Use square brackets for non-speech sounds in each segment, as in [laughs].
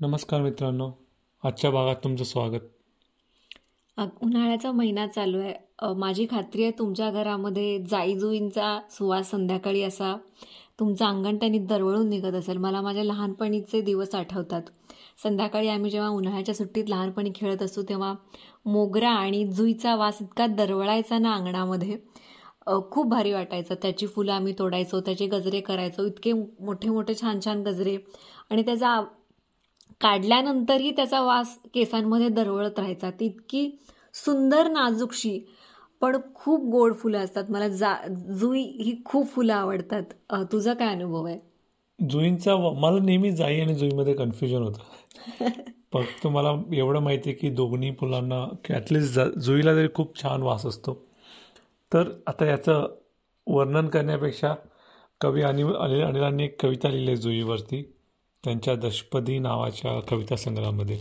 नमस्कार मित्रांनो आजच्या भागात तुमचं स्वागत. उन्हाळ्याचा महिना चालू आहे. माझी खात्री आहे तुमच्या घरामध्ये जाईजुईंचा सुवास संध्याकाळी असा. तुमचं अंगण त्यांनी दरवळून निघत असेल. मला माझ्या लहानपणीचे दिवस आठवतात. संध्याकाळी आम्ही जेव्हा उन्हाळ्याच्या सुट्टीत लहानपणी खेळत असतो तेव्हा मोगरा आणि जुईचा वास इतका दरवळायचा ना अंगणामध्ये. खूप भारी वाटायचं. त्याची फुलं आम्ही तोडायचो त्याचे गजरे करायचो. इतके मोठे मोठे छान छान गजरे आणि त्याचा काढल्यानंतरही त्याचा वास केसांमध्ये दरवळत राहायचा. ती इतकी सुंदर नाजूकशी पण खूप गोड फुलं असतात. मला जा जुई ही खूप फुलं आवडतात. तुझा काय अनुभव आहे? जुईंचा मला नेहमी जाई आणि जुईमध्ये कन्फ्युजन होतं. [laughs] फक्त मला एवढं माहिती आहे की दोन्ही फुलांना ॲटलिस्ट जुईला तरी खूप छान वास असतो तर आता याचं वर्णन करण्यापेक्षा कवी अनिल अनिलांनी एक कविता लिहिली आहे जुईवरती. त्यांच्या दशपदी नावाच्या कविता संग्रहामध्ये.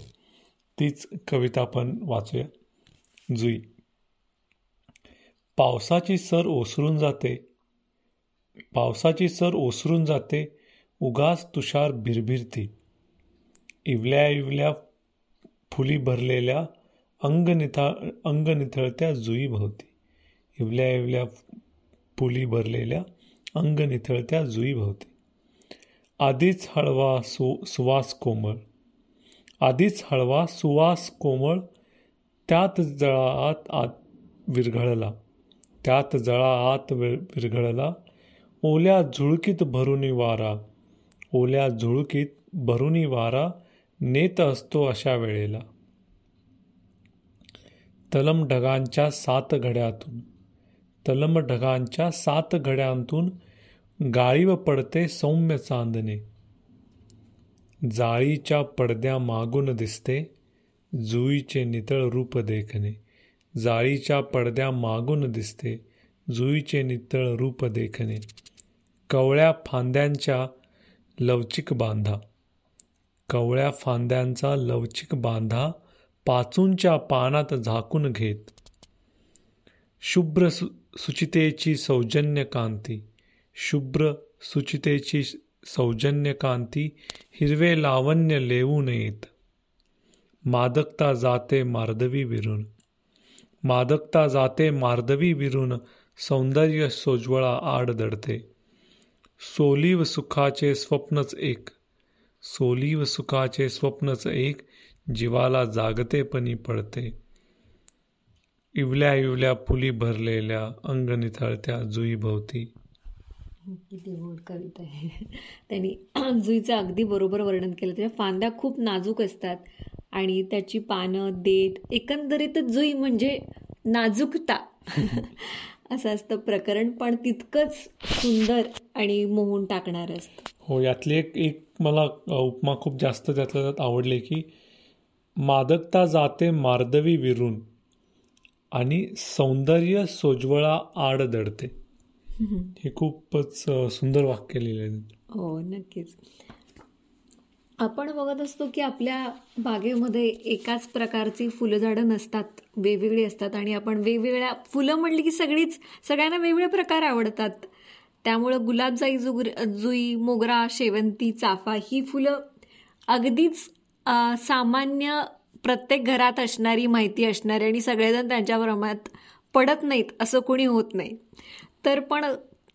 तीच कविता आपण वाचूया. जुई. पावसाची सर ओसरून जाते. पावसाची सर ओसरून जाते. उगाच तुषार भिरभिरती. इवल्या इवल्या फुली भरलेल्या अंग निथा अंग निथळत्या जुई भोवती. इवल्या इवल्या फुली भरलेल्या अंग निथळत्या जुई भोवती. आधीच हळवा सु सुवास कोमळ. आधीच हळवा सुवास कोमळ त्यात जळात आत विरघळला. त्यात जळा आत विरघळला. ओल्या झुळकीत भरुनी वारा. ओल्या झुळकीत भरुनी वारा नेत असतो अशा वेळेला. तलम ढगांच्या सात घड्यातून. तलम ढगांच्या सात घड्यांतून गाळीव पडते सौम्य चांदणे. जाळीच्या पडद्या मागून दिसते जुईचे नितळ रूप देखणे. जाळीच्या पडद्या मागून दिसते जुईचे नितळ रूप देखणे. कवळ्या फांद्यांच्या लवचिक बांधा. कवळ्या फांद्यांचा लवचिक बांधा पाचूंच्या पानात झाकून घेत. शुभ्र सु सुचितेची सौजन्य कांती. शुभ्र सुचितेची सौजन्य कांती हिरवे लावण्य लेवू नयेत मादकता जाते मार्दवी विरून मादकता जाते मार्दवी विरून सौंदर्य सोज्वळा आड दडते सोलीव सुखाचे स्वप्नच एक सोलीव सुखाचे स्वप्नच एक जीवाला जागतेपणी पडते इवल्या इवल्या फुली भरलेल्या अंग निथळत्या जुईभोवती किती गोड कविता आहे. त्यांनी जुईचं अगदी बरोबर वर्णन केलं. त्याच्या फांद्या खूप नाजूक असतात आणि त्याची पानं देठ एकंदरीतच जुई म्हणजे नाजूकता. असं असतं प्रकरण पण तितकंच सुंदर आणि मोहून टाकणार असतं. हो यातली एक एक मला उपमा खूप जास्त त्यातल्या त्यात आवडले की मादकता जाते मार्दवी विरून आणि सौंदर्य सोज्वळा आड दडते. हे खूपच सुंदर वाक्य लिहिले हो नक्कीच. आपण बघत असतो की आपल्या बागेमध्ये एकाच प्रकारची फुलझाडं नसतात वेगवेगळी असतात आणि आपण वेगवेगळ्या फुलं म्हणली की सगळीच सगळ्यांना वेगवेगळे प्रकार आवडतात. त्यामुळं गुलाबजाई जुगरी जुई मोगरा शेवंती चाफा ही फुलं अगदीच सामान्य प्रत्येक घरात असणारी माहिती असणारी आणि सगळेजण त्यांच्या प्रमाणात पडत नाहीत असं कोणी होत नाही. तर पण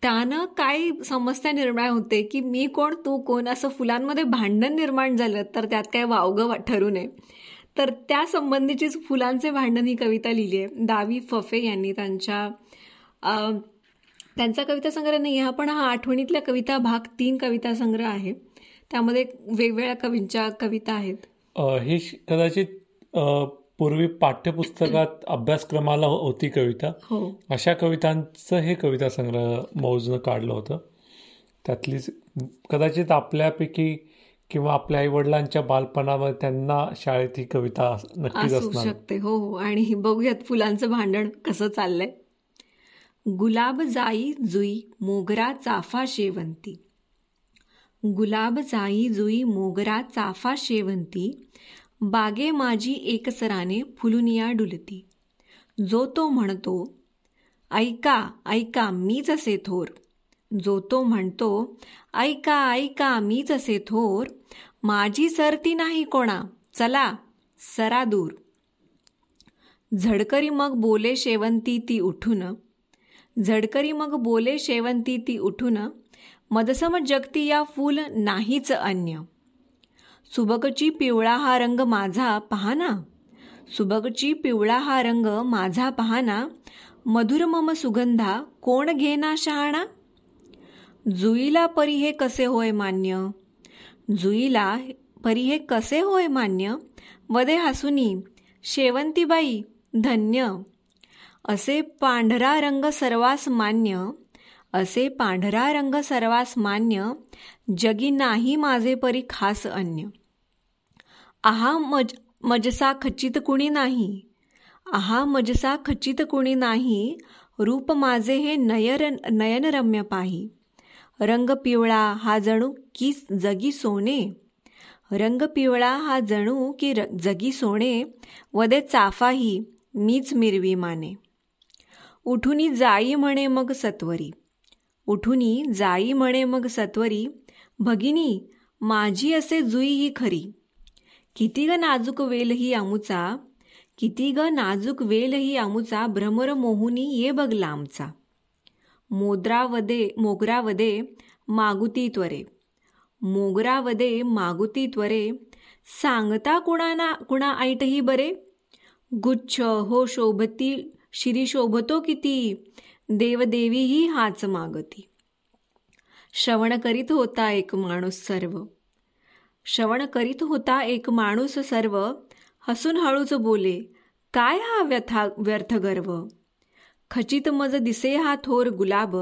त्यानं काय समस्या निर्माण होते की मी कोण तू कोण असं फुलांमध्ये भांडण निर्माण झालं तर त्यात काय वावगं ठरू नये. तर त्या संबंधीचीच फुलांचे भांडण ही कविता लिहिली आहे. दावी फफे यांनी त्यांच्या त्यांचा कविता संग्रह नाही हा पण हा आठवणीतल्या कविता भाग तीन कविता संग्रह आहे. त्यामध्ये वेगवेगळ्या कवींच्या कविता आहेत. हे कदाचित पूर्वी पाठ्यपुस्तकात अभ्यासक्रमाला होती कविता. हो. अशा कवितांचं हे कविता संग्रह मौजनं काढलं होतं. त्यातली कदाचित आपल्यापैकी किंवा आपल्या आई वडिलांच्या बालपणामध्ये त्यांना शाळेत ही कविता नक्कीच असणार. शकते. हो हो. आणि बघूयात फुलांचं भांडण कसं चाललंय. गुलाब जाई जुई मोगरा चाफा शेवंती. गुलाब जाई जुई मोगरा चाफा शेवंती. बागे माझी एकसराने फुलुनिया डुलती. जो तो म्हणतो ऐका ऐका मीच असे थोर. जो तो म्हणतो ऐका ऐका मीच असे थोर. माझी सरती नाही कोणा. चला सरा दूर. झडकरी मग बोले शेवंती ती उठून. झडकरी मग बोले शेवंती ती उठून. मदसम जगती या फूल नाहीच अन्य. सुबकची पिवळा हा रंग माझा पहाना सुबकची पिवळा हा रंग माझा पहाना मधुर मम सुगंधा कोण घेना शहाणा? जुईला परी हे कसे होय मान्य? जुईला परी हे कसे होय मान्य? वदे हसुनी शेवंतीबाई धन्य. असे पांढरा रंग सर्वास मान्य. असे पांढरा रंग सर्वास मान्य. जगी नाही माझे परी खास अन्य. आहा मज मजसा खचित कुणी नाही. आहा मजसा खचित कुणी नाही. रूप माझे हे नयर नयनरम्य पाही. रंग पिवळा हा जणू की जगी सोने. रंग पिवळा हा जणू की जगी सोने. वदे चाफाही मीच मिरवी माने. उठुनी जाई म्हणे मग सत्वरी. उठुनी जाई म्हणे मग सत्वरी. भगिनी माझी असे जुई ही खरी. किती ग नाजूक वेल ही आमुचा? किती ग नाजूक वेल ही आमुचा? भ्रमर मोहुनी ये बघ आमचा मोद्रावदे मोगरावदे मागुती त्वरे. मोगरावदे मागुती त्वरे. सांगता कुणाना कुणा ऐटही बरे? गुच्छ हो शोभती शिरी शोभतो किती? देवदेवीही हाच मागती. श्रवण करीत होता एक माणूस सर्व. श्रवण करीत होता एक माणूस सर्व. हसून हळूच बोले काय हा व्यथा व्यर्थ गर्व? खचित मज दिसे हा थोर गुलाब.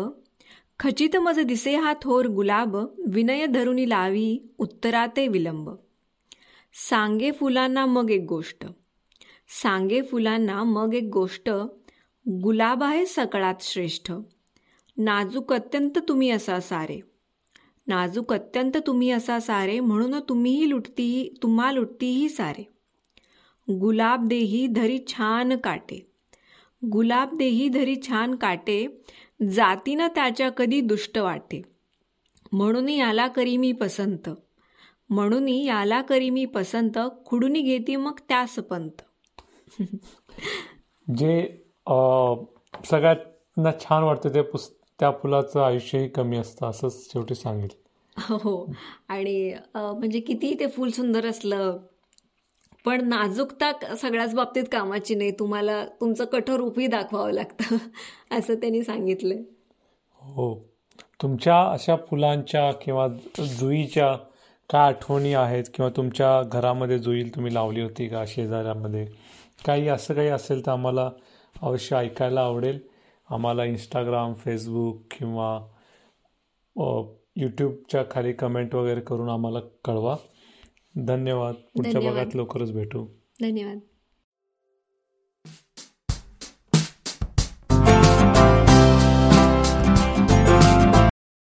खचित मज दिसे हा थोर गुलाब विनय धरुनी लावी उत्तराते विलंब. सांगे फुलांना मग एक गोष्ट. सांगे फुलांना मग एक गोष्ट. गुलाब आहे सकळात श्रेष्ठ. नाजूक अत्यंत तुम्ही असा सारे. नाजूक अत्यंत तुम्ही असा सारे म्हणून तुम्हीही लुटती तुम्हा लुटतीही सारे. गुलाब देही धरी छान काटे. गुलाब देही धरी छान काटे जातीनं त्याच्या कधी दुष्ट वाटे. म्हणून याला करी मी पसंत. म्हणून याला करी मी पसंत खुडूनी घेती मग त्यास पंत. [laughs] जे सगळ्यांना छान वाटतं ते पुस्तक त्या फुलाचं आयुष्यही कमी असतं असंच शेवटी सांगेल. हो. आणि म्हणजे किती ते फूल सुंदर असलं पण नाजूकता सगळ्याच बाबतीत कामाची नाही. तुम्हाला तुमचं कठोर रूपही दाखवावं लागतं [laughs] असं त्यांनी सांगितलंय हो. तुमच्या अशा फुलांच्या किंवा जुईच्या काय आठवणी आहेत? किंवा तुमच्या घरामध्ये जुईल तुम्ही लावली होती का? शेजाऱ्यामध्ये? काही असं काही असेल तर आम्हाला अवश्य ऐकायला आवडेल. आम्हाला इंस्टाग्राम फेसबुक किंवा यूट्यूबच्या खाली कमेंट वगैरे करून आम्हाला कळवा. धन्यवाद. पुढच्या भागात लवकरच भेटू. धन्यवाद.